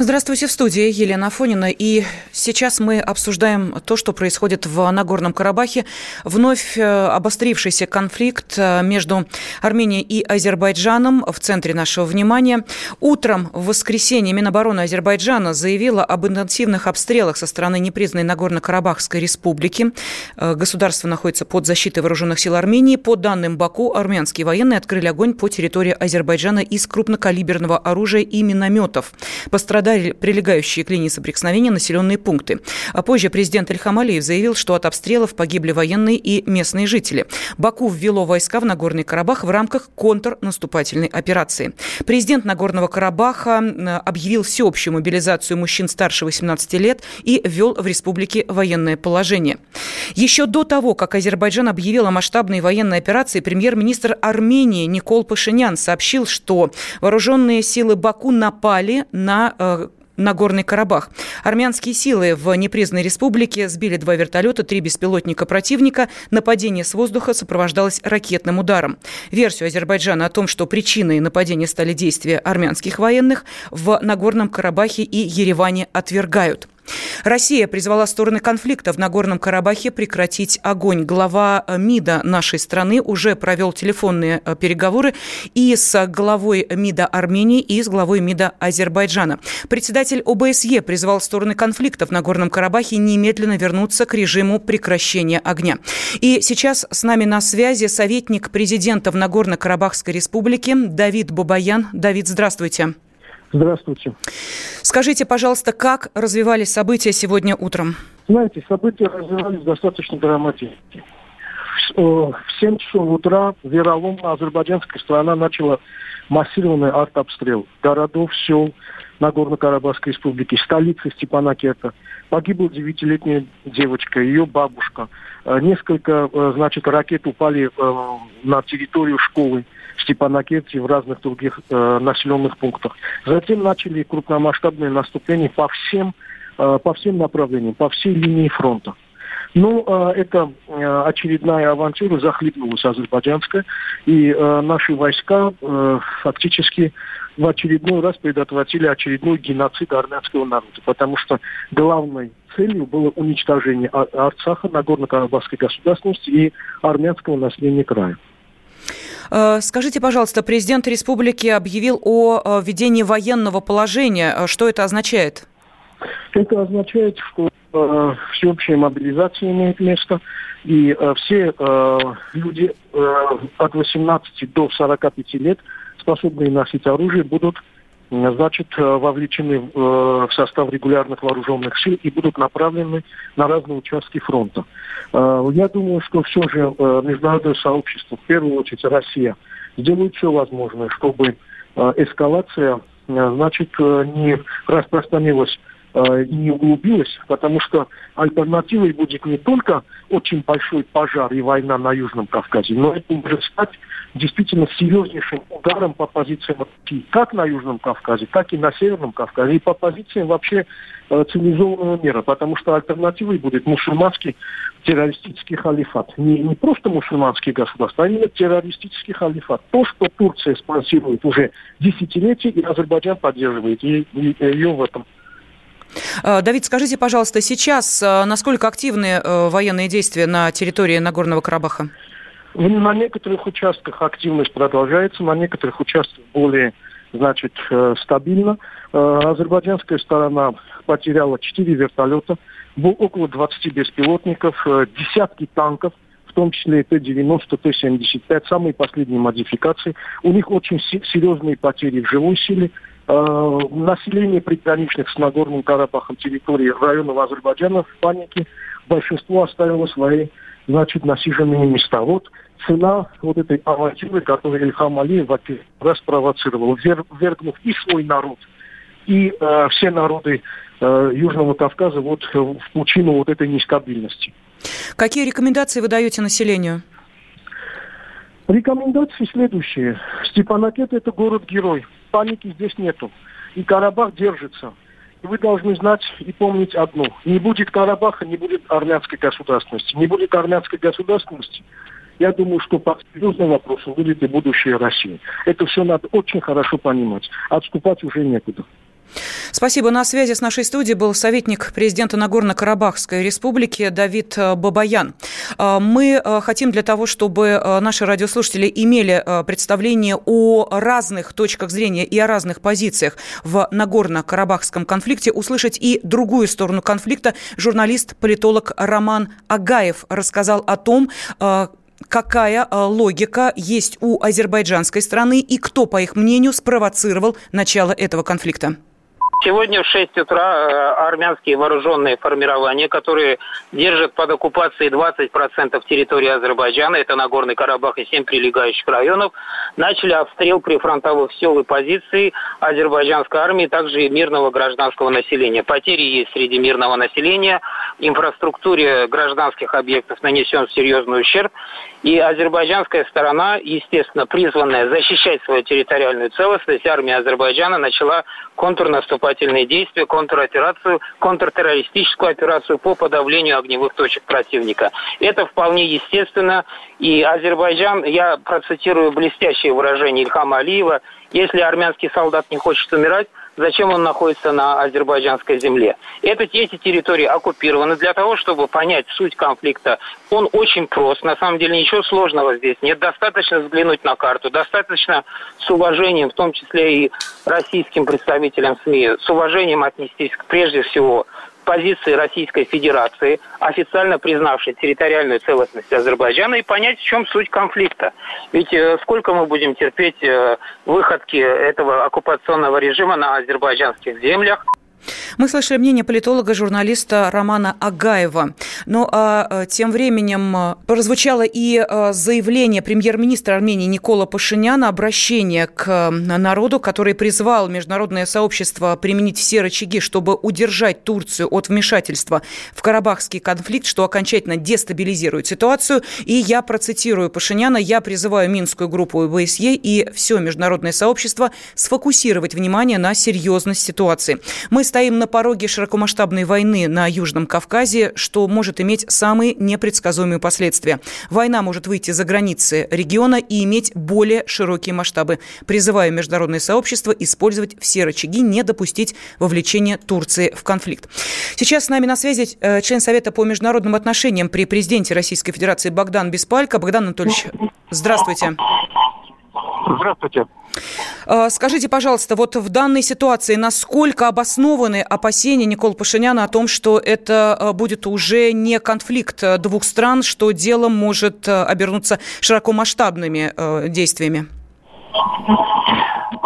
Здравствуйте, в студии Елена Афонина. И сейчас мы обсуждаем то, что происходит в Нагорном Карабахе. Вновь э, обострившийся конфликт э, между Арменией и Азербайджаном в центре нашего внимания. Утром в воскресенье Минобороны Азербайджана заявила об интенсивных обстрелах со стороны непризнанной Нагорно-Карабахской республики. Э, государство находится под защитой вооруженных сил Армении. По данным Баку, армянские военные открыли огонь по территории Азербайджана из крупнокалиберного оружия и минометов. Пострадали пострадали прилегающие к линии соприкосновения населенные пункты. А позже президент Ильхам Алиев заявил, что от обстрелов погибли военные и местные жители. Баку ввело войска в Нагорный Карабах в рамках контрнаступательной операции. Президент Нагорного Карабаха объявил всеобщую мобилизацию мужчин старше 18 лет и ввел в республике военное положение. Еще до того, как Азербайджан объявил о масштабной военной операции, премьер-министр Армении Никол Пашинян сообщил, что вооруженные силы Баку напали на э, Нагорный Карабах. Армянские силы в непризнанной республике сбили два вертолета, три беспилотника противника. Нападение с воздуха сопровождалось ракетным ударом. Версию Азербайджана о том, что причиной нападения стали действия армянских военных, в Нагорном Карабахе и Ереване отвергают. Россия призвала стороны конфликта в Нагорном Карабахе прекратить огонь. Глава э, МИДа нашей страны уже провел телефонные э, переговоры и с главой МИДа Армении, и с главой МИДа Азербайджана. Председатель ОБСЕ призвал стороны конфликта в Нагорном Карабахе немедленно вернуться к режиму прекращения огня. И сейчас с нами на связи советник президента в Нагорно-Карабахской республике Давид Бабаян. Давид, здравствуйте. Здравствуйте. Скажите, пожалуйста, как развивались события сегодня утром? Знаете, события развивались достаточно драматически. В 7 часов утра вероломно азербайджанская страна начала массированный артобстрел городов, сел Нагорно-Карабахской республики, столицы Степанакерта. Погибла девятилетняя девочка, ее бабушка. Э, несколько, э, значит, ракет упали э, на территорию школы. Степанакерте и в разных других э, населенных пунктах. Затем начали крупномасштабные наступления по всем, э, по всем направлениям, по всей линии фронта. Ну, э, это э, очередная авантюра захлебнулась азербайджанская, и э, наши войска э, фактически в очередной раз предотвратили очередной геноцид армянского народа, потому что главной целью было уничтожение Арцаха, Нагорно-Карабахской государственности и армянского населения края. Э, скажите, пожалуйста, президент республики объявил о э, введении военного положения. Э, что это означает? Это означает, что э, всеобщая мобилизация имеет место, и э, все э, люди э, от 18 до 45 лет, способные носить оружие, будут значит, э, вовлечены э, в состав регулярных вооруженных сил и будут направлены на разные участки фронта. Э, я думаю, что все же международное сообщество, в первую очередь Россия, сделает все возможное, чтобы эскалация, значит, не распространилась Э, не углубилась, потому что альтернативой будет не только очень большой пожар и война на Южном Кавказе, но это может стать действительно серьезнейшим ударом по позициям России, как на Южном Кавказе, так и на Северном Кавказе, и по позициям вообще э, цивилизованного мира, потому что альтернативой будет мусульманский террористический халифат. Не, не просто мусульманские государства, а именно террористический халифат. То, что Турция спонсирует уже десятилетия, и Азербайджан поддерживает ее в этом. Э, Давид, скажите, пожалуйста, сейчас э, насколько активны э, военные действия на территории Нагорного Карабаха? На некоторых участках активность продолжается, на некоторых участках более значит, стабильно. Азербайджанская сторона потеряла 4 вертолета, около 20 беспилотников, десятки танков, в том числе Т-90, Т-75, самые последние модификации. У них очень серьезные потери в живой силе, население приграничных с Нагорным Карабахом территории районов Азербайджана в панике. Большинство оставило свои, значит, насиженные места. Вот цена вот этой авантюры, которую Ильхам Алиев раз провоцировал, вергнув и свой народ, и э, все народы э, Южного Кавказа вот в пучину вот этой нестабильности. Какие рекомендации вы даете населению? Рекомендации следующие. Степанакет – это город-герой. Паники здесь нету. И Карабах держится. И вы должны знать и помнить одно. Не будет Карабаха, не будет армянской государственности. Не будет армянской государственности. Я думаю, что по серьезным вопросам будет и будущее России. Это все надо очень хорошо понимать. Отступать уже некуда. Спасибо. На связи с нашей студией был советник президента Нагорно-Карабахской республики Давид э, Бабаян. Э, мы э, хотим для того, чтобы наши радиослушатели имели представление о разных точках зрения и о разных позициях в Нагорно-Карабахском конфликте, услышать и другую сторону конфликта. Журналист-политолог Роман Агаев рассказал о том, какая логика есть у азербайджанской страны и кто, по их мнению, спровоцировал начало этого конфликта. Сегодня в 6 утра э, армянские вооруженные формирования, которые держат под оккупацией 20% территории Азербайджана, это Нагорный Карабах и 7 прилегающих районов, начали обстрел прифронтовых сел и позиций азербайджанской армии, также и мирного гражданского населения. Потери есть среди мирного населения, инфраструктуре гражданских объектов нанесен серьезный ущерб, и азербайджанская сторона, естественно, призванная защищать свою территориальную целостность, армия Азербайджана начала контрнаступательные действия, контроперацию, контртеррористическую операцию по подавлению огневых точек противника. Это вполне естественно. И Азербайджан, я процитирую блестящее выражение Ильхама Алиева, если армянский солдат не хочет умирать, зачем он находится на азербайджанской земле. Это, эти территории оккупированы для того, чтобы понять суть конфликта. Он очень прост, на самом деле ничего сложного здесь нет. Достаточно взглянуть на карту, достаточно с уважением, в том числе и российским представителям СМИ, с уважением отнестись прежде всего позиции Российской Федерации, официально признавшей территориальную целостность Азербайджана, и понять, в чем суть конфликта. Ведь э, сколько мы будем терпеть э, выходки этого оккупационного режима на азербайджанских землях? Мы слышали мнение политолога, журналиста Романа Агаева. Ну а э, тем временем э, прозвучало и э, заявление премьер-министра Армении Никола Пашиняна, обращение к народу, который призвал международное сообщество применить все рычаги, чтобы удержать Турцию от вмешательства в Карабахский конфликт, что окончательно дестабилизирует ситуацию. И я процитирую Пашиняна, я призываю Минскую группу ОБСЕ и все международное сообщество сфокусировать внимание на серьезность ситуации. Мы стоим на пороге широкомасштабной войны на Южном Кавказе, что может иметь самые непредсказуемые последствия. Война может выйти за границы региона и иметь более широкие масштабы. Призываю международное сообщество использовать все рычаги, не допустить вовлечения Турции в конфликт. Сейчас с нами на связи э, член Совета по международным отношениям при президенте Российской Федерации Богдан Беспалько. Богдан Анатольевич, здравствуйте. Здравствуйте. А, скажите, пожалуйста, вот в данной ситуации насколько обоснованы опасения Никола Пашиняна о том, что это а, будет уже не конфликт а, двух стран, что дело может обернуться широкомасштабными действиями?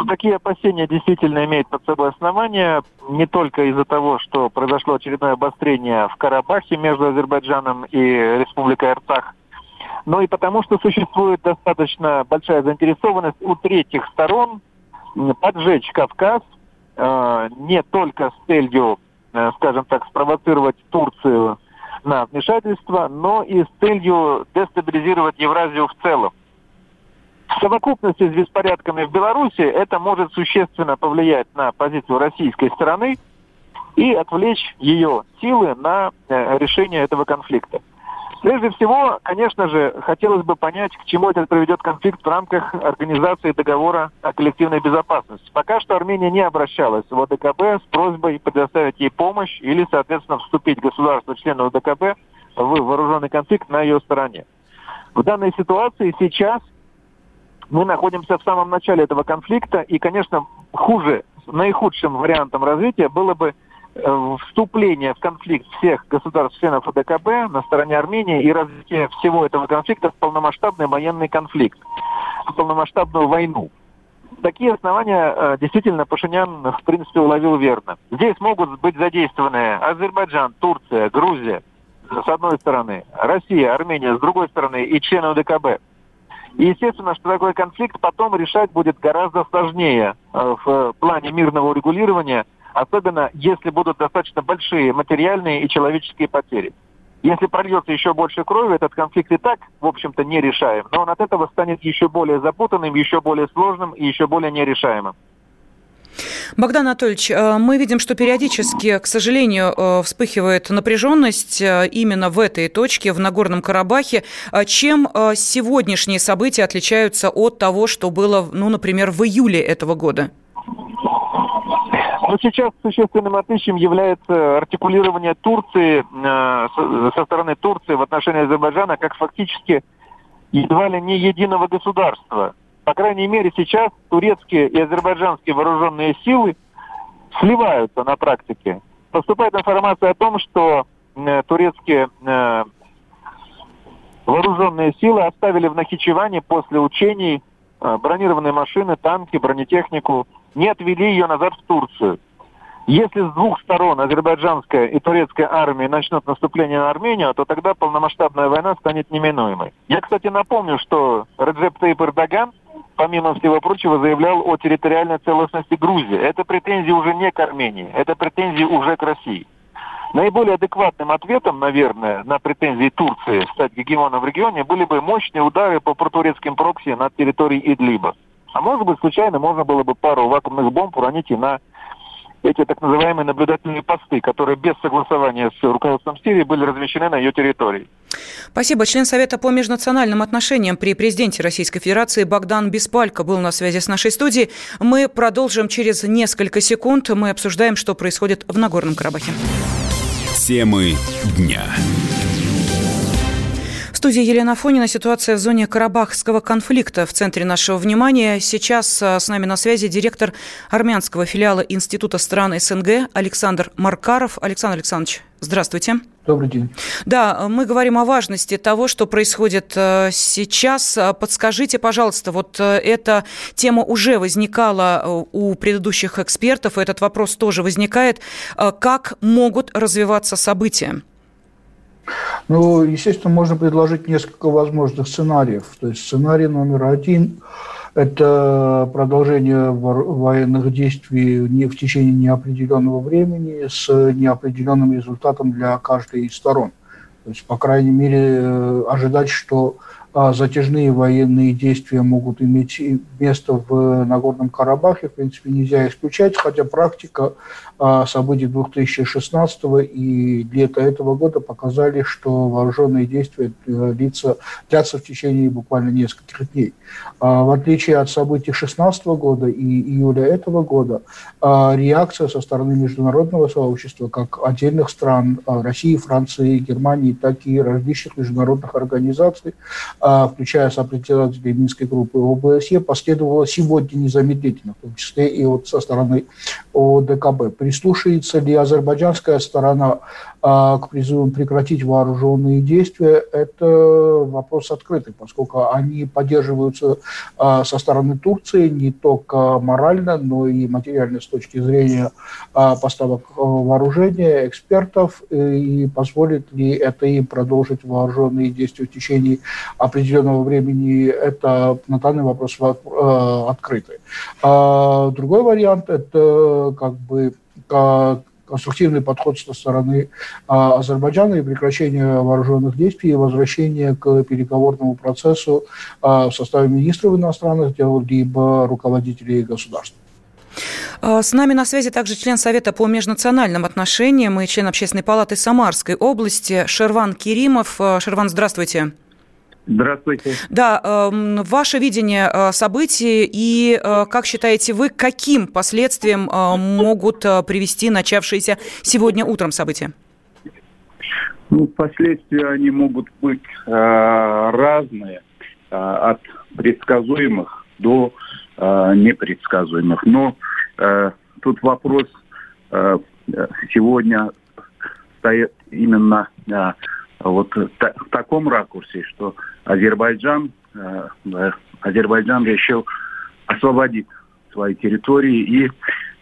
Ну, такие опасения действительно имеют под собой основания не только из-за того, что произошло очередное обострение в Карабахе между Азербайджаном и Республикой Арцах, но и потому, что существует достаточно большая заинтересованность у третьих сторон поджечь Кавказ э, не только с целью, э, скажем так, спровоцировать Турцию на вмешательство, но и с целью дестабилизировать Евразию в целом. В совокупности с беспорядками в Беларуси это может существенно повлиять на позицию российской стороны и отвлечь ее силы на э, решение этого конфликта. Прежде всего, конечно же, хотелось бы понять, к чему этот приведет конфликт в рамках организации договора о коллективной безопасности. Пока что Армения не обращалась в ОДКБ с просьбой предоставить ей помощь или, соответственно, вступить государство-члену ОДКБ в вооруженный конфликт на ее стороне. В данной ситуации сейчас мы находимся в самом начале этого конфликта, и, конечно, хуже, наихудшим вариантом развития было бы вступление в конфликт всех государств-членов ОДКБ на стороне Армении и развитие всего этого конфликта в полномасштабный военный конфликт, в полномасштабную войну. Такие основания э, действительно Пашинян в принципе уловил верно. Здесь могут быть задействованы Азербайджан, Турция, Грузия с одной стороны, Россия, Армения с другой стороны и члены ОДКБ. И естественно, что такой конфликт потом решать будет гораздо сложнее э, в плане мирного урегулирования – особенно если будут достаточно большие материальные и человеческие потери. Если прольется еще больше крови, этот конфликт и так, в общем-то, не решаем. Но он от этого станет еще более запутанным, еще более сложным и еще более нерешаемым. Богдан Анатольевич, э, мы видим, что периодически, к сожалению, э, вспыхивает напряженность э, именно в этой точке, в Нагорном Карабахе. Чем сегодняшние события отличаются от того, что было, ну, например, в июле этого года? Но сейчас существенным отличием является артикулирование Турции э, со стороны Турции в отношении Азербайджана как фактически едва ли не единого государства. По крайней мере, сейчас турецкие и азербайджанские вооруженные силы сливаются на практике. Поступает информация о том, что э, турецкие э, вооруженные силы оставили в Нахичеване после учений бронированные машины, танки, бронетехнику, не отвели ее назад в Турцию. Если с двух сторон азербайджанская и турецкая армии начнут наступление на Армению, то тогда полномасштабная война станет неминуемой. Я, кстати, напомню, что Реджеп Тейп Эрдоган, помимо всего прочего, заявлял о территориальной целостности Грузии. Это претензии уже не к Армении, это претензии уже к России. Наиболее адекватным ответом, наверное, на претензии Турции стать гегемоном в регионе были бы мощные удары по протурецким прокси на территории Идлиба. А может быть, случайно можно было бы пару вакуумных бомб уронить и на эти так называемые наблюдательные посты, которые без согласования с руководством Сирии были размещены на ее территории. Спасибо. Член Совета по межнациональным отношениям при президенте Российской Федерации Богдан Беспалько был на связи с нашей студией. Мы продолжим через несколько секунд. Мы обсуждаем, что происходит в Нагорном Карабахе. Темы дня студии Елена Фонина. Ситуация в зоне Карабахского конфликта в центре нашего внимания. Сейчас а, с нами на связи директор армянского филиала Института стран СНГ Александр Маркаров. Александр Александрович, здравствуйте. Добрый день. Да, мы говорим о важности того, что происходит а, сейчас. Подскажите, пожалуйста, вот а, эта тема уже возникала у предыдущих экспертов, этот вопрос тоже возникает. Как могут развиваться события? Ну, естественно, можно предложить несколько возможных сценариев. То есть сценарий номер один – это продолжение военных действий не в течение неопределенного времени с неопределенным результатом для каждой из сторон. То есть, по крайней мере, э, ожидать, что а затяжные военные действия могут иметь место в Нагорном Карабахе, в принципе, нельзя исключать, хотя практика событий 2016 и лета этого года показали, что вооруженные действия э, длятся, в течение буквально нескольких дней. А, в отличие от событий 2016 года и июля этого года, реакция со стороны международного сообщества, как отдельных стран России, Франции, Германии, так и различных международных организаций, а, включая сопредседателей Минской группы ОБСЕ, последовало сегодня незамедлительно, в том числе и вот со стороны ОДКБ. Прислушается ли азербайджанская сторона а, к призывам прекратить вооруженные действия, это вопрос открытый, поскольку они поддерживаются а, со стороны Турции не только морально, но и материально с точки зрения поставок вооружения, экспертов, и позволит ли это им продолжить вооруженные действия в течение определенного времени, это на данный вопрос открытый. А другой вариант – это как бы конструктивный подход со стороны а, Азербайджана и прекращение вооруженных действий и возвращение к переговорному процессу а, в составе министров иностранных дел либо руководителей государств. А, с нами на связи также член Совета по межнациональным отношениям и член Общественной палаты Самарской области Шерван Керимов. Шерван, здравствуйте. Здравствуйте. Да, э, ваше видение э, событий и, э, как считаете вы, каким последствиям э, могут привести начавшиеся сегодня утром события? Ну, последствия они могут быть э, разные, э, от предсказуемых до э, непредсказуемых. Но э, тут вопрос э, сегодня стоит именно э, вот в таком ракурсе, что Азербайджан, э, Азербайджан решил освободить свои территории и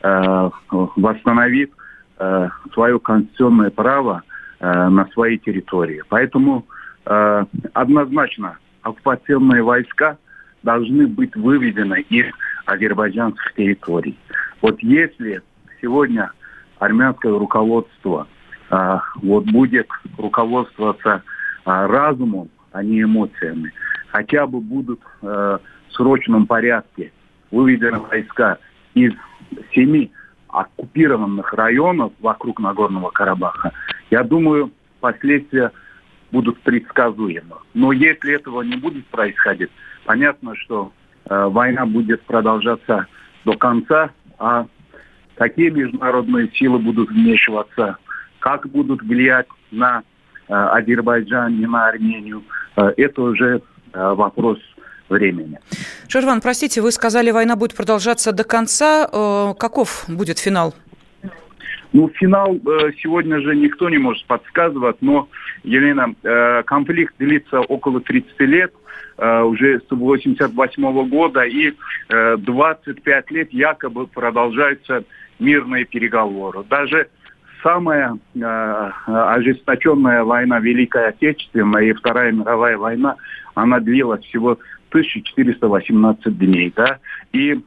э, восстановить э, свое конституционное право на своей территории. Поэтому однозначно оккупационные войска должны быть выведены из азербайджанских территорий. Вот если сегодня армянское руководство вот будет руководствоваться разумом, а не эмоциями, хотя бы будут в срочном порядке выведены войска из семи оккупированных районов вокруг Нагорного Карабаха, я думаю, последствия будут предсказуемы. Но если этого не будет происходить, понятно, что э, война будет продолжаться до конца, а какие международные силы будут вмешиваться, как будут влиять на э, Азербайджан и на Армению, э, это уже э, вопрос времени. Шерван, простите, вы сказали, война будет продолжаться до конца. Каков будет финал? Ну, финал сегодня же никто не может подсказывать, но, Елена, конфликт длится около 30 лет, уже с 88 года, и 25 лет якобы продолжаются мирные переговоры. Даже самая э, ожесточенная война Великая Отечественная и Вторая мировая война, она длилась всего 1418 дней, да, и э,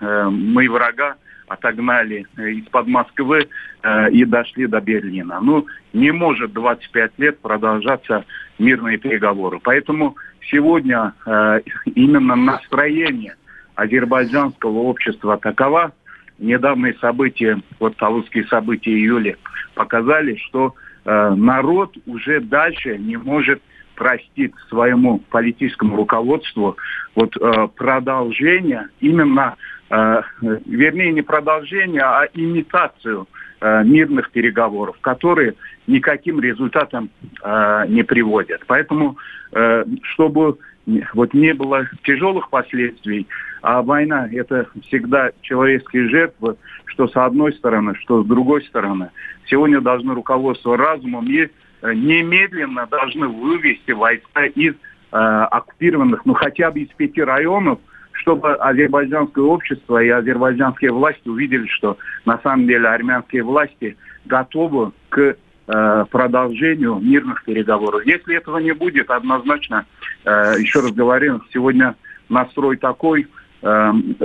э, мы врага отогнали из-под Москвы э, и дошли до Берлина. Ну, не может 25 лет продолжаться мирные переговоры. Поэтому сегодня э, именно настроение азербайджанского общества такова. Недавние события, вот талузские события июля, показали, что э, народ уже дальше не может простит своему политическому руководству вот э, продолжение именно, э, вернее не продолжение, а имитацию э, мирных переговоров, которые никаким результатом э, не приводят. Поэтому, э, чтобы вот не было тяжелых последствий, а война это всегда человеческие жертвы, что с одной стороны, что с другой стороны. Сегодня должны руководство разумом и Э, немедленно должны вывести войска из э, оккупированных, ну хотя бы из пяти районов, чтобы азербайджанское общество и азербайджанские власти увидели, что на самом деле армянские власти готовы к э, продолжению мирных переговоров. Если этого не будет, однозначно, э, еще раз говорю, сегодня настрой такой,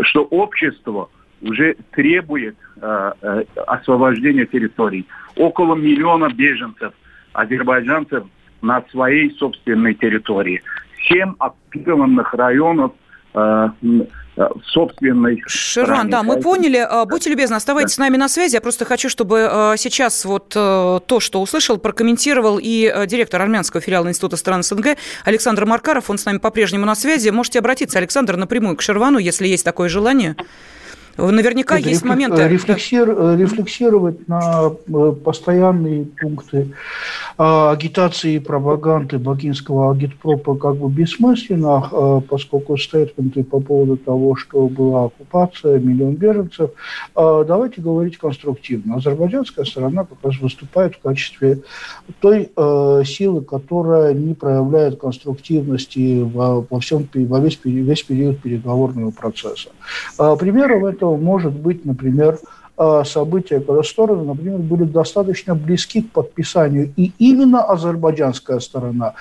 что общество уже требует э, э, освобождения территорий. Около миллиона беженцев – азербайджанцев на своей собственной территории. Семь оккупированных районов э, э собственной стране. да, мы поняли. А, будьте любезны, оставайтесь да. с нами на связи. Я просто хочу, чтобы э, сейчас вот э, то, что услышал, прокомментировал и директор армянского филиала Института стран СНГ Александр Маркаров. Он с нами по-прежнему на связи. Можете обратиться, Александр, напрямую к Ширвану, если есть такое желание. Наверняка Нет, есть рефлекс, моменты... Рефлексир, рефлексировать на постоянные пункты а, агитации и пропаганды бакинского агитпропа как бы бессмысленно, а, поскольку стейтменты по поводу того, что была оккупация, миллион беженцев. А, давайте говорить конструктивно. Азербайджанская сторона как раз выступает в качестве той силы, которая не проявляет конструктивности во, во всем, во весь, весь период переговорного процесса. Примером этого может быть, например, события, когда стороны, например, были достаточно близки к подписанию. И именно азербайджанская сторона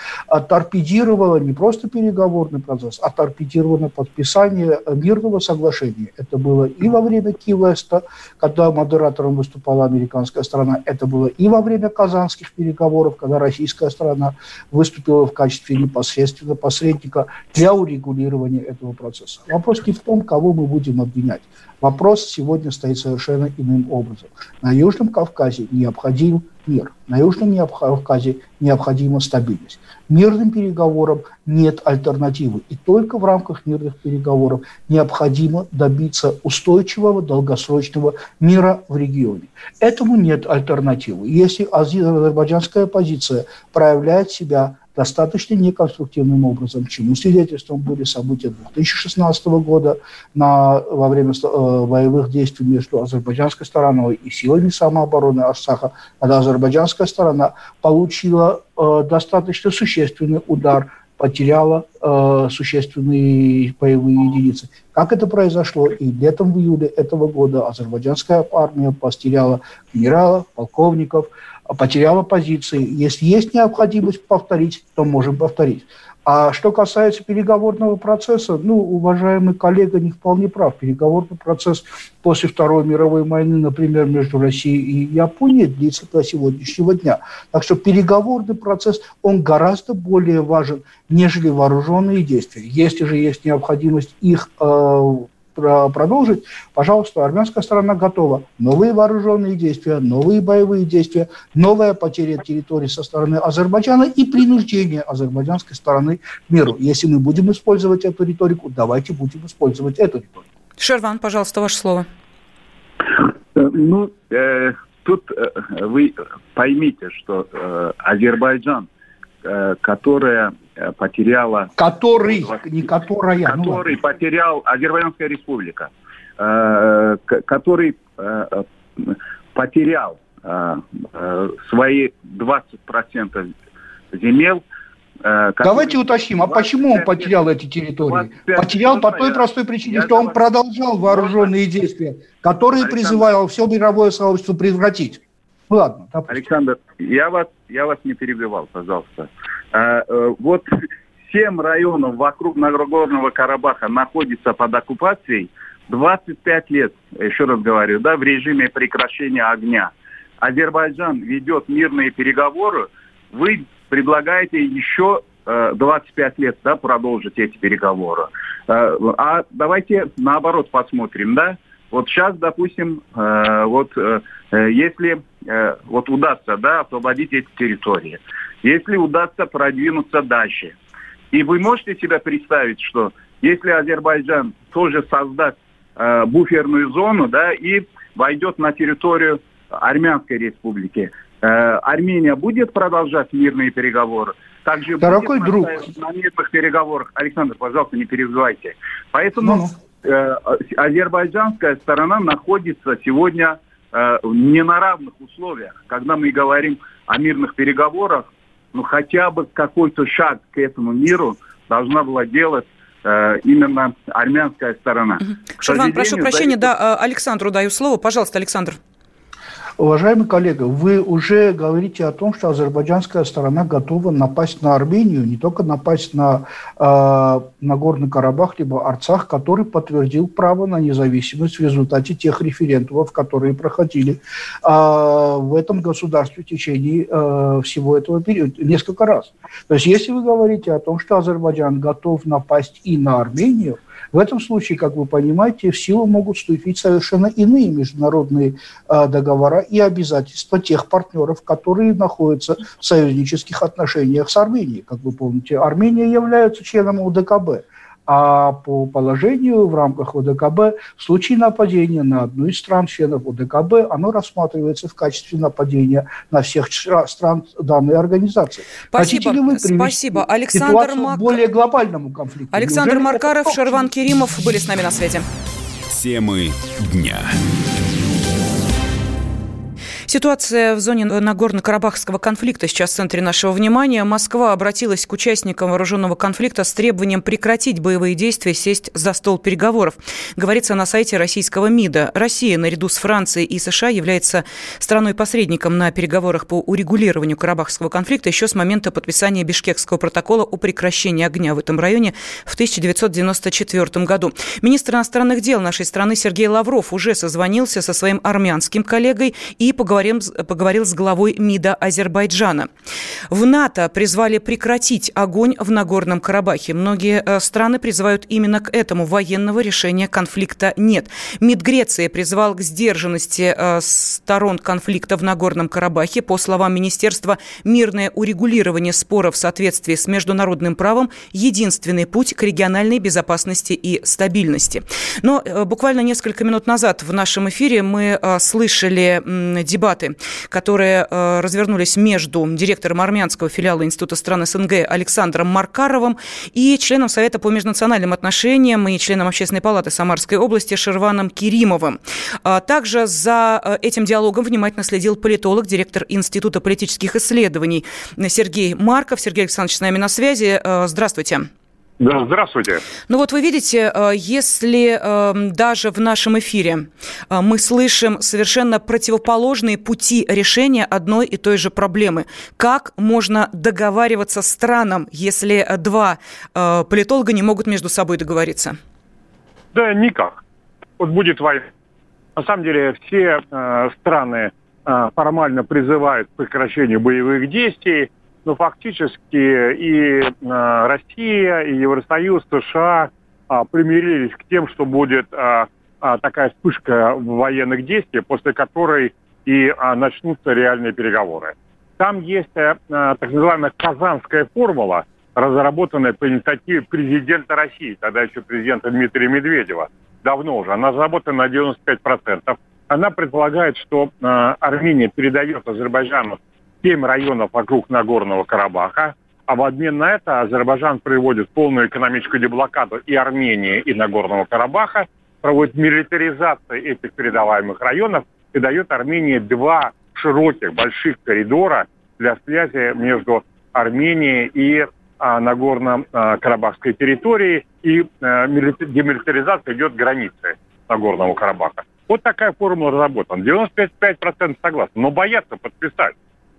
торпедировала не просто переговорный процесс, а торпедировала подписание мирного соглашения. Это было и во время Кивеста, когда модератором выступала американская сторона, это было и во время казанских переговоров, когда российская сторона выступила в качестве непосредственно посредника для урегулирования этого процесса. Вопрос не в том, кого мы будем обвинять. Вопрос сегодня стоит совершенно иным образом. На Южном Кавказе необходим мир. На Южном Кавказе необходима стабильность. Мирным переговорам нет альтернативы. И только в рамках мирных переговоров необходимо добиться устойчивого долгосрочного мира в регионе. Этому нет альтернативы. Если азербайджанская позиция проявляет себя достаточно неконструктивным образом, чему свидетельством были события 2016 года на, во время э, боевых действий между азербайджанской стороной и силами самообороны Арсаха, когда азербайджанская сторона получила э, достаточно существенный удар потеряла э, существенные боевые единицы. Как это произошло? И летом в июле этого года азербайджанская армия потеряла генералов, полковников, потеряла позиции. Если есть необходимость повторить, то можем повторить. А что касается переговорного процесса, ну, уважаемый коллега не вполне прав. Переговорный процесс после Второй мировой войны, например, между Россией и Японией длится до сегодняшнего дня. Так что переговорный процесс, он гораздо более важен, нежели вооруженные действия. Если же есть необходимость их э, продолжить, пожалуйста, армянская сторона готова. Новые вооруженные действия, новые боевые действия, новая потеря территории со стороны Азербайджана и принуждение азербайджанской стороны к миру. Если мы будем использовать эту риторику, давайте будем использовать эту риторику. Шерван, пожалуйста, ваше слово. Э, ну, э, тут э, вы поймите, что э, Азербайджан, э, которая потеряла... Который, 20, не которая. Ну который ну, потерял Азербайджанская республика, э, который э, потерял свои 20% земель, Давайте уточним, а почему он потерял эти территории? Потерял по той простой причине, что он продолжал вооруженные действия, которые призывал все мировое сообщество превратить. Ладно. Допустим. Александр, я вас, я вас не перебивал, пожалуйста. А, э, вот семь районов вокруг Нагорного Карабаха находятся под оккупацией 25 лет, еще раз говорю, да, в режиме прекращения огня. Азербайджан ведет мирные переговоры, вы предлагаете еще 25 э, лет да, продолжить эти переговоры. Э, а давайте наоборот посмотрим, да? Вот сейчас, допустим, вот если вот удастся да, освободить эти территории, если удастся продвинуться дальше. И вы можете себе представить, что если Азербайджан тоже создаст э, буферную зону, да, и войдет на территорию Армянской республики, э, Армения будет продолжать мирные переговоры? Также Дорогой друг. на мирных переговорах. Александр, пожалуйста, не перебивайте. Поэтому ну. э, азербайджанская сторона находится сегодня э, не на равных условиях. Когда мы говорим о мирных переговорах, ну хотя бы какой-то шаг к этому миру должна была делать э, именно армянская сторона. Шерван, прошу прощения, да, э, Александру даю слово. Пожалуйста, Александр. Уважаемый коллега, вы уже говорите о том, что азербайджанская сторона готова напасть на Армению, не только напасть на э, Нагорный Карабах, либо Арцах, который подтвердил право на независимость в результате тех референдумов, которые проходили э, в этом государстве в течение э, всего этого периода, несколько раз. То есть если вы говорите о том, что Азербайджан готов напасть и на Армению, в этом случае, как вы понимаете, в силу могут вступить совершенно иные международные э, договора и обязательства тех партнеров, которые находятся в союзнических отношениях с Арменией. Как вы помните, Армения является членом УДКБ а по положению в рамках ОДКБ в случае нападения на одну из стран-членов ОДКБ оно рассматривается в качестве нападения на всех стран данной организации. Спасибо, ли вы спасибо. Александр Мак... более глобальному конфликту? Александр Неужели Маркаров, Шерван Керимов были с нами на связи. Темы дня. Ситуация в зоне Нагорно-Карабахского конфликта сейчас в центре нашего внимания. Москва обратилась к участникам вооруженного конфликта с требованием прекратить боевые действия, сесть за стол переговоров. Говорится на сайте российского МИДа. Россия наряду с Францией и США является страной-посредником на переговорах по урегулированию Карабахского конфликта еще с момента подписания Бишкекского протокола о прекращении огня в этом районе в 1994 году. Министр иностранных дел нашей страны Сергей Лавров уже созвонился со своим армянским коллегой и поговорил поговорим, поговорил с главой МИДа Азербайджана. В НАТО призвали прекратить огонь в Нагорном Карабахе. Многие э, страны призывают именно к этому. Военного решения конфликта нет. МИД Греции призвал к сдержанности э, сторон конфликта в Нагорном Карабахе. По словам министерства, мирное урегулирование споров в соответствии с международным правом – единственный путь к региональной безопасности и стабильности. Но э, буквально несколько минут назад в нашем эфире мы слышали дебаты дебаты, которые э, развернулись между директором армянского филиала Института стран СНГ Александром Маркаровым и членом Совета по межнациональным отношениям и членом Общественной палаты Самарской области Шерваном Керимовым. А также за э, этим диалогом внимательно следил политолог, директор Института политических исследований Сергей Марков. Сергей Александрович с нами на связи. Э, здравствуйте. Да, здравствуйте. Ну вот вы видите, э, если эм, даже в нашем эфире э, мы слышим совершенно противоположные пути решения одной и той же проблемы, как можно договариваться с странам, если два э, политолога не могут между собой договориться? Да, никак. Вот будет война. На самом деле все страны формально призывают к прекращению боевых действий, но фактически и э, Россия, и Евросоюз, США э, примирились к тем, что будет э, э, такая вспышка военных действий, после которой и э, начнутся реальные переговоры. Там есть э, так называемая казанская формула, разработанная по инициативе президента России, тогда еще президента Дмитрия Медведева, давно уже. Она разработана на 95%. Она предполагает, что э, Армения передает Азербайджану семь районов вокруг Нагорного Карабаха, а в обмен на это Азербайджан проводит полную экономическую деблокаду и Армении, и Нагорного Карабаха, проводит милитаризацию этих передаваемых районов и дает Армении два широких, больших коридора для связи между Арменией и а, Нагорно-Карабахской территории, и а, демилитаризация идет границы Нагорного Карабаха. Вот такая формула разработана. 95% согласны, но боятся подписать.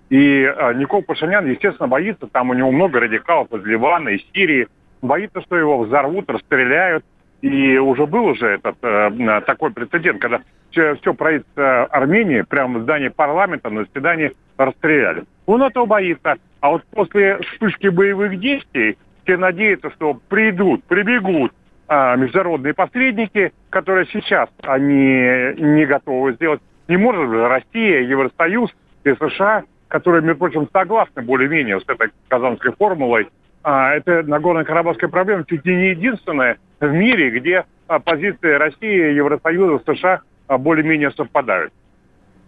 И э, Никол Пашинян, естественно, боится, там у него много радикалов из Ливана, из Сирии, боится, что его взорвут, расстреляют. И уже был уже этот э, такой прецедент, когда все, все правительство Армении прямо в здании парламента на заседании расстреляли. Он этого боится. А вот после вспышки боевых действий все надеются, что придут, прибегут э, международные посредники, которые сейчас они не готовы сделать. Не может же Россия, Евросоюз и США которые, между прочим, согласны более-менее с этой казанской формулой, а, это Нагорно-Карабахская проблема чуть не единственная в мире, где а, позиции России, Евросоюза, США а, более-менее совпадают.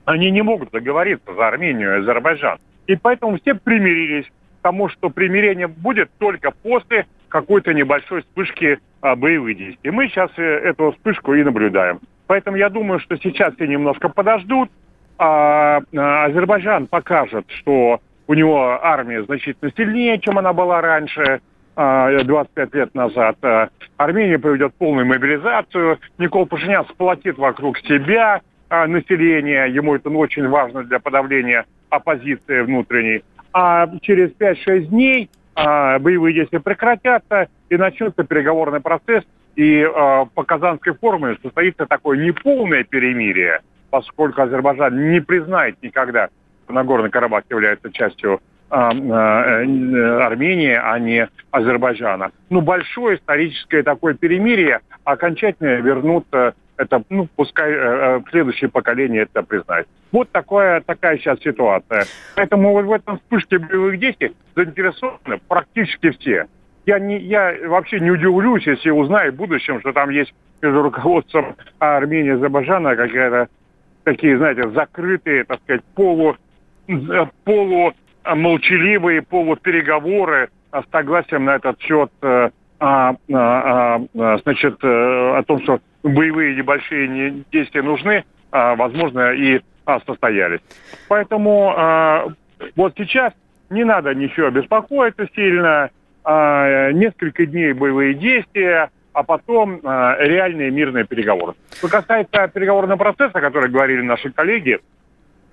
Они не могут договориться за Армению и Азербайджан. И поэтому все примирились к тому, что примирение будет только после какой-то небольшой вспышки боевых действий. Мы сейчас э, эту вспышку и наблюдаем. Поэтому я думаю, что сейчас все немножко подождут, а, а Азербайджан покажет, что у него армия значительно сильнее, чем она была раньше, 25 а, лет назад. А, Армения проведет полную мобилизацию. Никол Пашинян сплотит вокруг себя население. Ему это очень важно для подавления оппозиции внутренней. А через 5-6 дней боевые действия прекратятся и начнется переговорный процесс. И по Казанской формуле состоится такое неполное перемирие – поскольку Азербайджан не признает никогда, что Нагорный Карабах является частью а, а, э, Армении, а не Азербайджана. Ну, большое историческое такое перемирие окончательно вернут э, это, ну, пускай э, следующее поколение это признает. Вот такое, такая сейчас ситуация. Поэтому вот в этом вспышке боевых действий заинтересованы практически все. Я, не, я вообще не удивлюсь, если узнаю в будущем, что там есть между руководством Армении и Азербайджана какая-то такие, знаете, закрытые, так сказать, полу, полу молчаливые полупереговоры с согласием на этот счет, э, а, а, а, значит, э, о том, что боевые небольшие действия нужны, а, возможно, и а, состоялись. Поэтому а, вот сейчас не надо ничего беспокоиться сильно. А, несколько дней боевые действия – а потом э, реальные мирные переговоры. Что касается переговорного процесса, о котором говорили наши коллеги,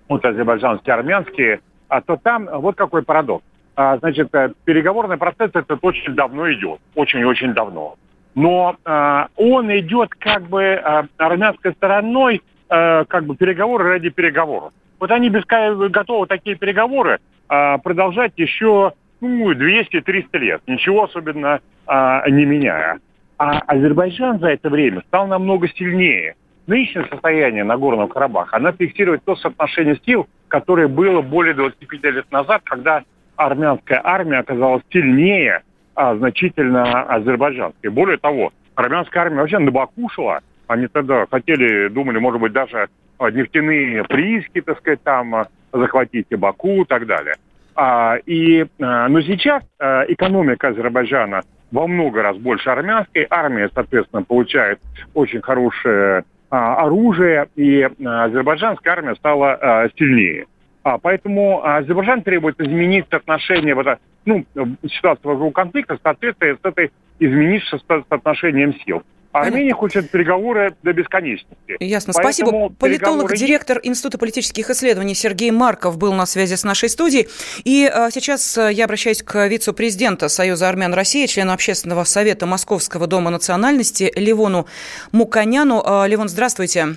вот азербайджанские, армянские, а, то там вот какой парадокс. А, значит, э, переговорный процесс этот очень давно идет, очень-очень давно. Но э, он идет как бы э, армянской стороной, э, как бы переговоры ради переговоров. Вот они без, готовы такие переговоры э, продолжать еще ну, 200-300 лет, ничего особенно э, не меняя. А Азербайджан за это время стал намного сильнее. Нынешнее состояние Нагорного Карабаха, она фиксирует то соотношение сил, которое было более 25 лет назад, когда армянская армия оказалась сильнее а, значительно азербайджанской. Более того, армянская армия вообще набакушила. Они тогда хотели, думали, может быть, даже а, нефтяные прииски, так сказать, там а, захватить и Баку и так далее. А, и, а, но сейчас а, экономика Азербайджана во много раз больше армянской. Армия, соответственно, получает очень хорошее а, оружие, и а, азербайджанская армия стала а, сильнее. А, поэтому Азербайджан требует изменить отношения, вот, ну, ситуация вокруг конфликта в соответствии с этой изменившимся соотношением сил. Армения хочет переговоры до бесконечности. Ясно. Поэтому Спасибо. Политолог, директор Института политических исследований Сергей Марков был на связи с нашей студией. И а, сейчас э, я обращаюсь к вице-президенту Союза армян России, члену Общественного совета Московского дома национальности Ливону Муканяну. А, Ливон, здравствуйте.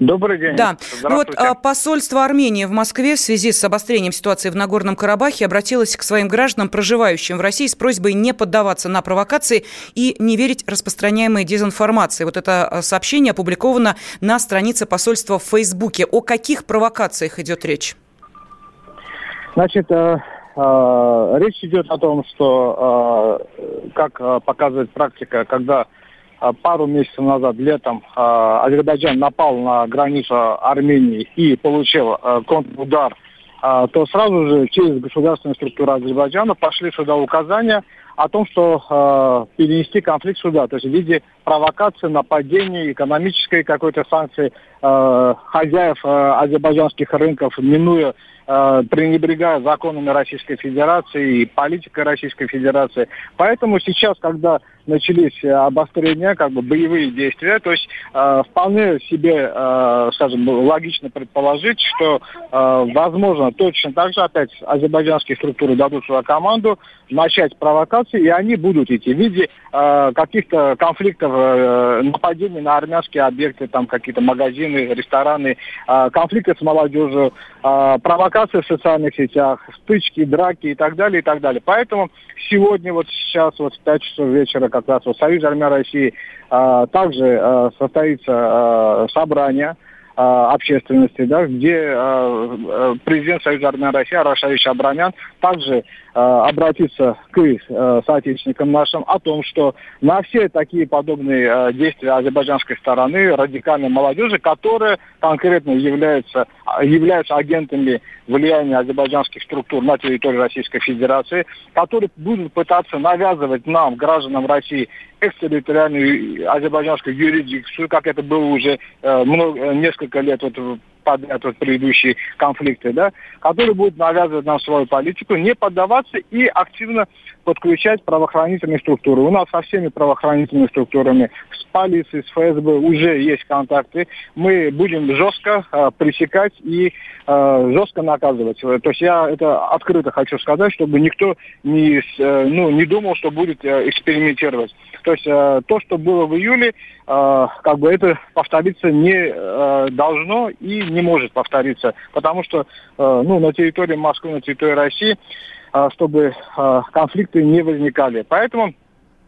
Добрый день. Да. Ну вот а, посольство Армении в Москве в связи с обострением ситуации в Нагорном Карабахе обратилось к своим гражданам, проживающим в России, с просьбой не поддаваться на провокации и не верить распространяемой дезинформации. Вот это а, сообщение опубликовано на странице посольства в Фейсбуке. О каких провокациях идет речь? Значит, э, э, речь идет о том, что, э, как показывает практика, когда пару месяцев назад, летом, а, Азербайджан напал на границу Армении и получил а, контрудар, то сразу же через государственную структуру Азербайджана пошли сюда указания о том, что перенести конфликт сюда, то есть в виде провокации, нападений, экономической какой-то санкции хозяев азербайджанских рынков, минуя э, пренебрегая законами Российской Федерации и политикой Российской Федерации. Поэтому сейчас, когда начались э, обострения, как бы боевые действия. То есть э, вполне себе, э, скажем, логично предположить, что, э, возможно, точно так же опять азербайджанские структуры дадут свою команду начать провокации, и они будут идти в виде э, каких-то конфликтов, э, нападений на армянские объекты, там какие-то магазины, рестораны, э, конфликты с молодежью, э, провокации в социальных сетях, стычки, драки и так далее, и так далее. Поэтому сегодня, вот сейчас, вот в 5 часов вечера, как раз в Союзе армян России а, также а, состоится а, собрание общественности, да, где президент Союза армян России Арашевич Абрамян также Э, обратиться к э, соотечественникам нашим о том, что на все такие подобные э, действия азербайджанской стороны, радикальной молодежи, которые конкретно являются, являются агентами влияния азербайджанских структур на территории Российской Федерации, которые будут пытаться навязывать нам, гражданам России, экстерриториальную азербайджанскую юрисдикцию, как это было уже много, несколько лет вот подряд вот предыдущие конфликты, да, которые будут навязывать нам свою политику, не поддаваться и активно подключать правоохранительные структуры. У нас со всеми правоохранительными структурами, с полицией, с ФСБ уже есть контакты. Мы будем жестко э, пресекать и э, жестко наказывать. То есть я это открыто хочу сказать, чтобы никто не, э, ну, не думал, что будет э, экспериментировать. То есть э, то, что было в июле, э, как бы это повториться не э, должно и не может повториться, потому что э, ну, на территории Москвы, на территории России, э, чтобы э, конфликты не возникали. Поэтому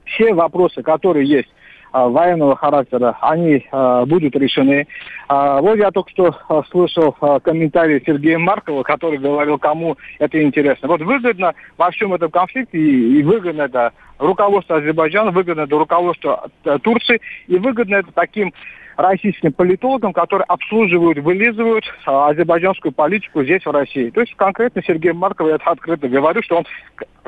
все вопросы, которые есть военного характера, они а, будут решены. А, вот я только что слышал комментарий Сергея Маркова, который говорил, кому это интересно. Вот выгодно во всем этом конфликте, и выгодно это руководство Азербайджана, выгодно это руководство Турции, и выгодно это таким российским политологам, которые обслуживают, вылизывают а, азербайджанскую политику здесь, в России. То есть конкретно Сергей Марков, я это открыто говорю, что он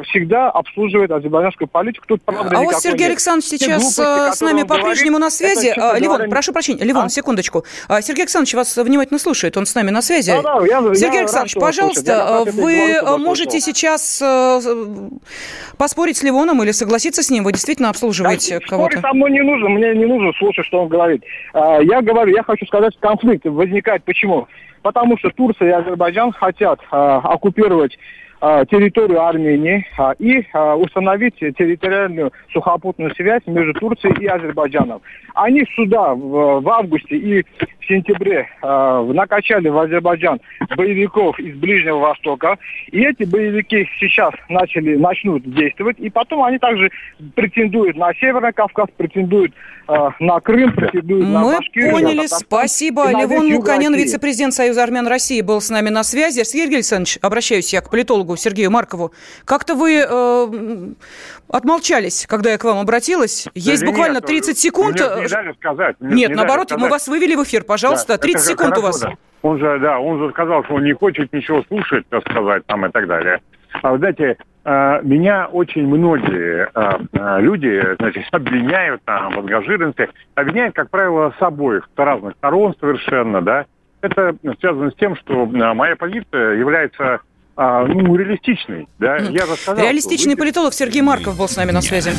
всегда обслуживает азербайджанскую политику. Тут, правда, а вот Сергей нет. Александрович сейчас глупости, с нами по-прежнему на связи. Это, Ливон, говоря... прошу прощения. Ливон, а? секундочку. А, Сергей Александрович вас внимательно слушает, он с нами на связи. Да, да, я, Сергей я Александрович, пожалуйста, вы можете сейчас э, поспорить с Ливоном или согласиться с ним? Вы действительно обслуживаете да, кого-то? Спорить со мной не нужно, мне не нужно слушать, что он говорит. А, я говорю, я хочу сказать, конфликт возникает почему? Потому что Турция и Азербайджан хотят а, оккупировать территорию Армении и установить территориальную сухопутную связь между Турцией и Азербайджаном. Они сюда в, августе и в сентябре накачали в Азербайджан боевиков из Ближнего Востока. И эти боевики сейчас начали, начнут действовать. И потом они также претендуют на Северный Кавказ, претендуют на Крым, претендуют Мы на Башкирию. Мы поняли, спасибо. Левон Луканян, вице-президент Союза армян России, был с нами на связи. Сергей Александрович, обращаюсь я к политологу Сергею Маркову. Как-то вы э, отмолчались, когда я к вам обратилась. Есть да буквально нет, 30 секунд. Мне не дали сказать. Мне нет, не наоборот, мы вас вывели в эфир. Пожалуйста, да, 30 секунд у вас. Да. Он же, да, он же сказал, что он не хочет ничего слушать, так сказать, там и так далее. А вы знаете, э, меня очень многие э, э, люди значит, обвиняют там, в ангажированности, обвиняют, как правило, с обоих, с разных сторон совершенно, да. Это связано с тем, что моя позиция является а, ну, реалистичный. Да? Я сказал, Реалистичный политолог Сергей Марков был с нами на связи.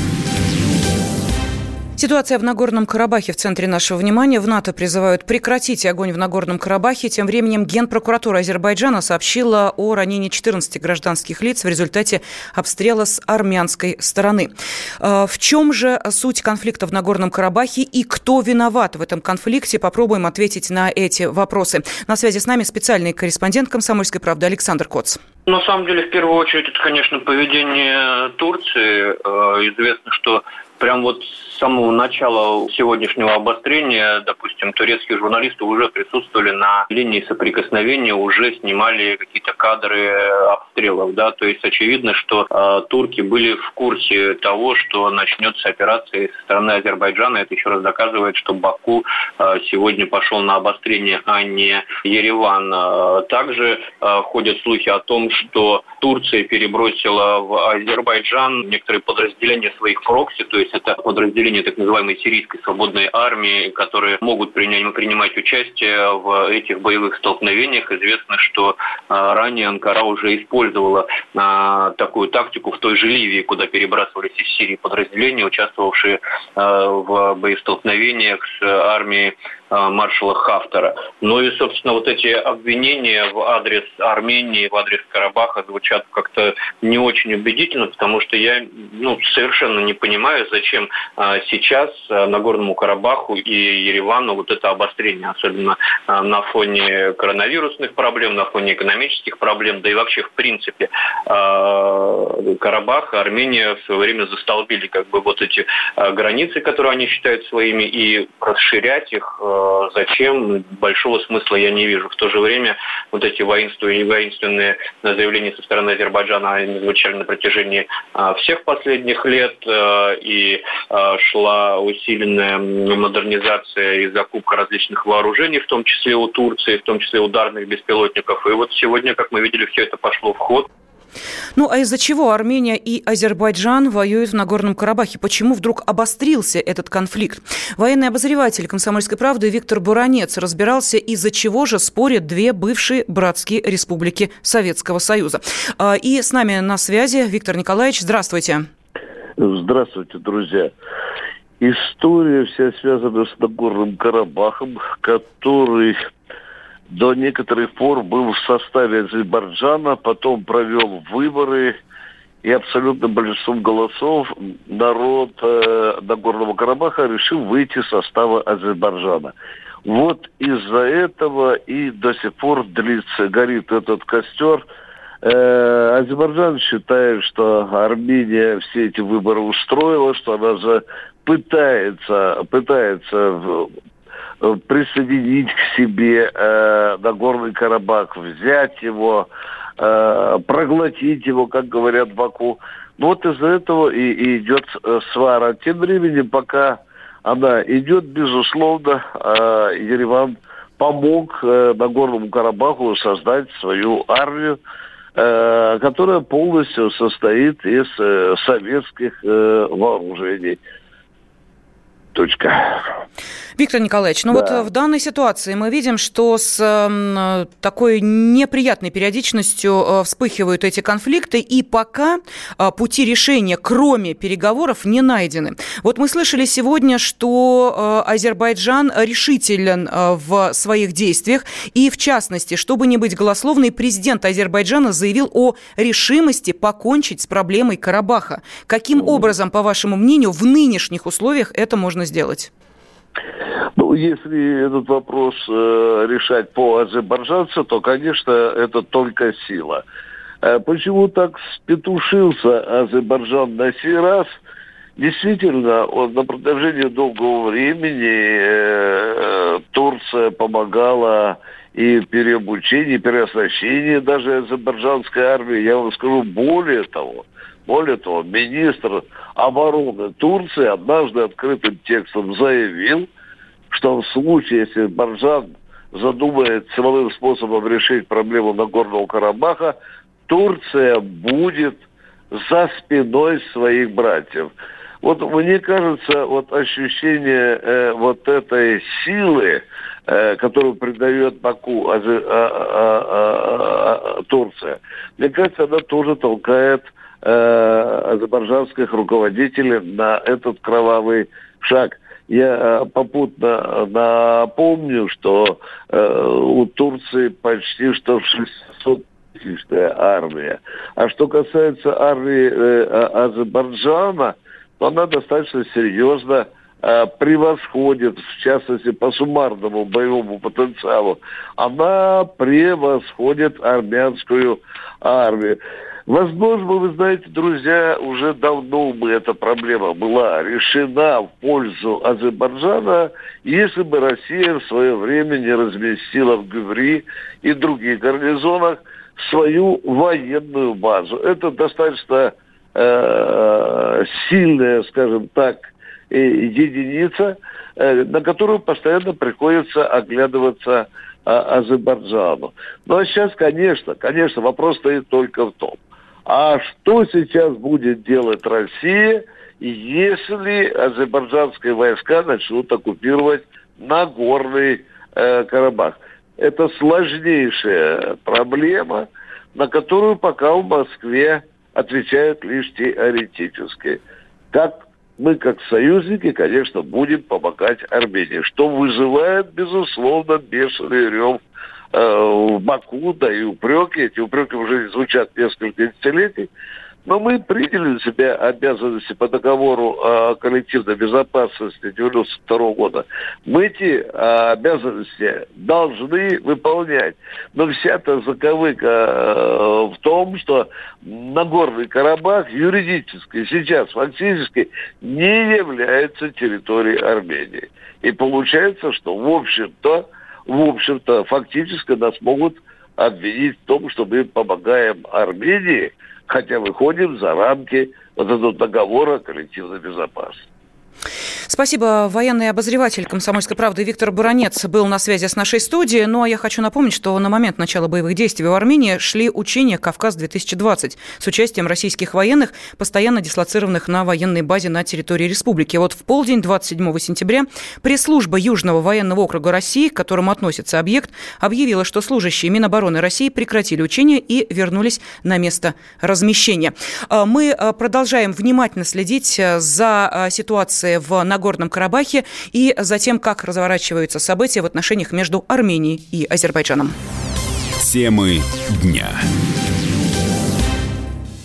Ситуация в Нагорном Карабахе в центре нашего внимания. В НАТО призывают прекратить огонь в Нагорном Карабахе. Тем временем Генпрокуратура Азербайджана сообщила о ранении 14 гражданских лиц в результате обстрела с армянской стороны. А, в чем же суть конфликта в Нагорном Карабахе и кто виноват в этом конфликте? Попробуем ответить на эти вопросы. На связи с нами специальный корреспондент «Комсомольской правды» Александр Коц. На самом деле, в первую очередь, это, конечно, поведение Турции. Э, известно, что прям вот с самого начала сегодняшнего обострения, допустим, турецкие журналисты уже присутствовали на линии соприкосновения, уже снимали какие-то кадры обстрелов, да, то есть очевидно, что э, турки были в курсе того, что начнется операция со стороны Азербайджана. Это еще раз доказывает, что Баку э, сегодня пошел на обострение, а не Ереван. Также э, ходят слухи о том, что Турция перебросила в Азербайджан некоторые подразделения своих прокси, то есть это подразделения так называемой сирийской свободной армии, которые могут принять, принимать участие в этих боевых столкновениях. Известно, что а, ранее Анкара уже использовала а, такую тактику в той же Ливии, куда перебрасывались из Сирии подразделения, участвовавшие а, в боестолкновениях с армией маршала Хафтера. Ну и, собственно, вот эти обвинения в адрес Армении, в адрес Карабаха звучат как-то не очень убедительно, потому что я ну, совершенно не понимаю, зачем э, сейчас э, Нагорному Карабаху и Еревану вот это обострение, особенно на фоне коронавирусных проблем, на фоне экономических проблем, да и вообще в принципе Карабах, Армения в свое время застолбили как бы вот эти границы, которые они считают своими, и расширять их зачем, большого смысла я не вижу. В то же время вот эти воинственные, воинственные заявления со стороны Азербайджана они звучали на протяжении э, всех последних лет, э, и шла усиленная модернизация и закупка различных вооружений, в том числе у Турции, в том числе ударных беспилотников. И вот сегодня, как мы видели, все это пошло в ход. Ну а из-за чего Армения и Азербайджан воюют в Нагорном Карабахе? Почему вдруг обострился этот конфликт? Военный обозреватель «Комсомольской правды» Виктор Буранец разбирался, из-за чего же спорят две бывшие братские республики Советского Союза. А, и с нами на связи Виктор Николаевич. Здравствуйте. Здравствуйте, друзья. История вся связана с Нагорным Карабахом, который до некоторых пор был в составе Азербайджана, потом провел выборы, и абсолютно большинством голосов народ э, Нагорного Карабаха решил выйти из состава Азербайджана. Вот из-за этого и до сих пор длится, горит этот костер. Э, Азербайджан считает, что Армения все эти выборы устроила, что она же пытается, пытается присоединить к себе э, Нагорный Карабах, взять его, э, проглотить его, как говорят в Баку. Ну вот из-за этого и, и идет э, свара. Тем временем, пока она идет, безусловно, э, Ереван помог э, Нагорному Карабаху создать свою армию, э, которая полностью состоит из э, советских э, вооружений. Точка. Виктор Николаевич, ну да. вот э, в данной ситуации мы видим, что с э, такой неприятной периодичностью э, вспыхивают эти конфликты, и пока э, пути решения, кроме переговоров, не найдены. Вот мы слышали сегодня, что Азербайджан решителен в своих действиях, и в частности, чтобы не быть голословной, президент Азербайджана заявил о решимости покончить с проблемой Карабаха. Каким образом, по вашему мнению, в нынешних условиях это можно сделать? Ну, если этот вопрос э, решать по азербайджанцу, то, конечно, это только сила. Э, почему так спетушился Азербайджан на сей раз? Действительно, он на протяжении долгого времени э, Турция помогала и в переобучении, переоснащении даже азербайджанской армии. Я вам скажу более того, более того, министр обороны Турции однажды открытым текстом заявил, что в случае, если Баржан задумает силовым способом решить проблему Нагорного Карабаха, Турция будет за спиной своих братьев. Вот мне кажется, вот ощущение э, вот этой силы э, которую придает Баку а, а, а, Турция, мне кажется, она тоже толкает азербайджанских руководителей на этот кровавый шаг. Я попутно напомню, что у Турции почти что 600 тысячная армия. А что касается армии Азербайджана, то она достаточно серьезно э, превосходит, в частности, по суммарному боевому потенциалу, она превосходит армянскую армию. Возможно, вы знаете, друзья, уже давно бы эта проблема была решена в пользу Азербайджана, если бы Россия в свое время не разместила в Гюври и других гарнизонах свою военную базу. Это достаточно Э, сильная, скажем так, единица, э, на которую постоянно приходится оглядываться а, Азербайджану. Ну а сейчас, конечно, конечно, вопрос стоит только в том, а что сейчас будет делать Россия, если азербайджанские войска начнут оккупировать Нагорный э, Карабах? Это сложнейшая проблема, на которую пока в Москве отвечают лишь теоретически. Как мы, как союзники, конечно, будем помогать Армении, что вызывает, безусловно, бешеный рев в Баку, да и упреки. Эти упреки уже звучат несколько десятилетий. Но мы приняли на себя обязанности по договору о коллективной безопасности 1992 года. Мы эти а, обязанности должны выполнять. Но вся-то заковыка э, в том, что Нагорный Карабах юридически сейчас фактически не является территорией Армении. И получается, что в общем-то, в общем-то, фактически нас могут обвинить в том, что мы помогаем Армении – хотя выходим за рамки вот этого договора коллективной безопасности. Спасибо. Военный обозреватель «Комсомольской правды» Виктор Буранец был на связи с нашей студией. Ну, а я хочу напомнить, что на момент начала боевых действий в Армении шли учения «Кавказ-2020» с участием российских военных, постоянно дислоцированных на военной базе на территории республики. Вот в полдень 27 сентября пресс-служба Южного военного округа России, к которому относится объект, объявила, что служащие Минобороны России прекратили учения и вернулись на место размещения. А, мы а, продолжаем внимательно следить а, за ситуацией в Нагорном Карабахе и затем, как разворачиваются события в отношениях между Арменией и Азербайджаном. Темы дня.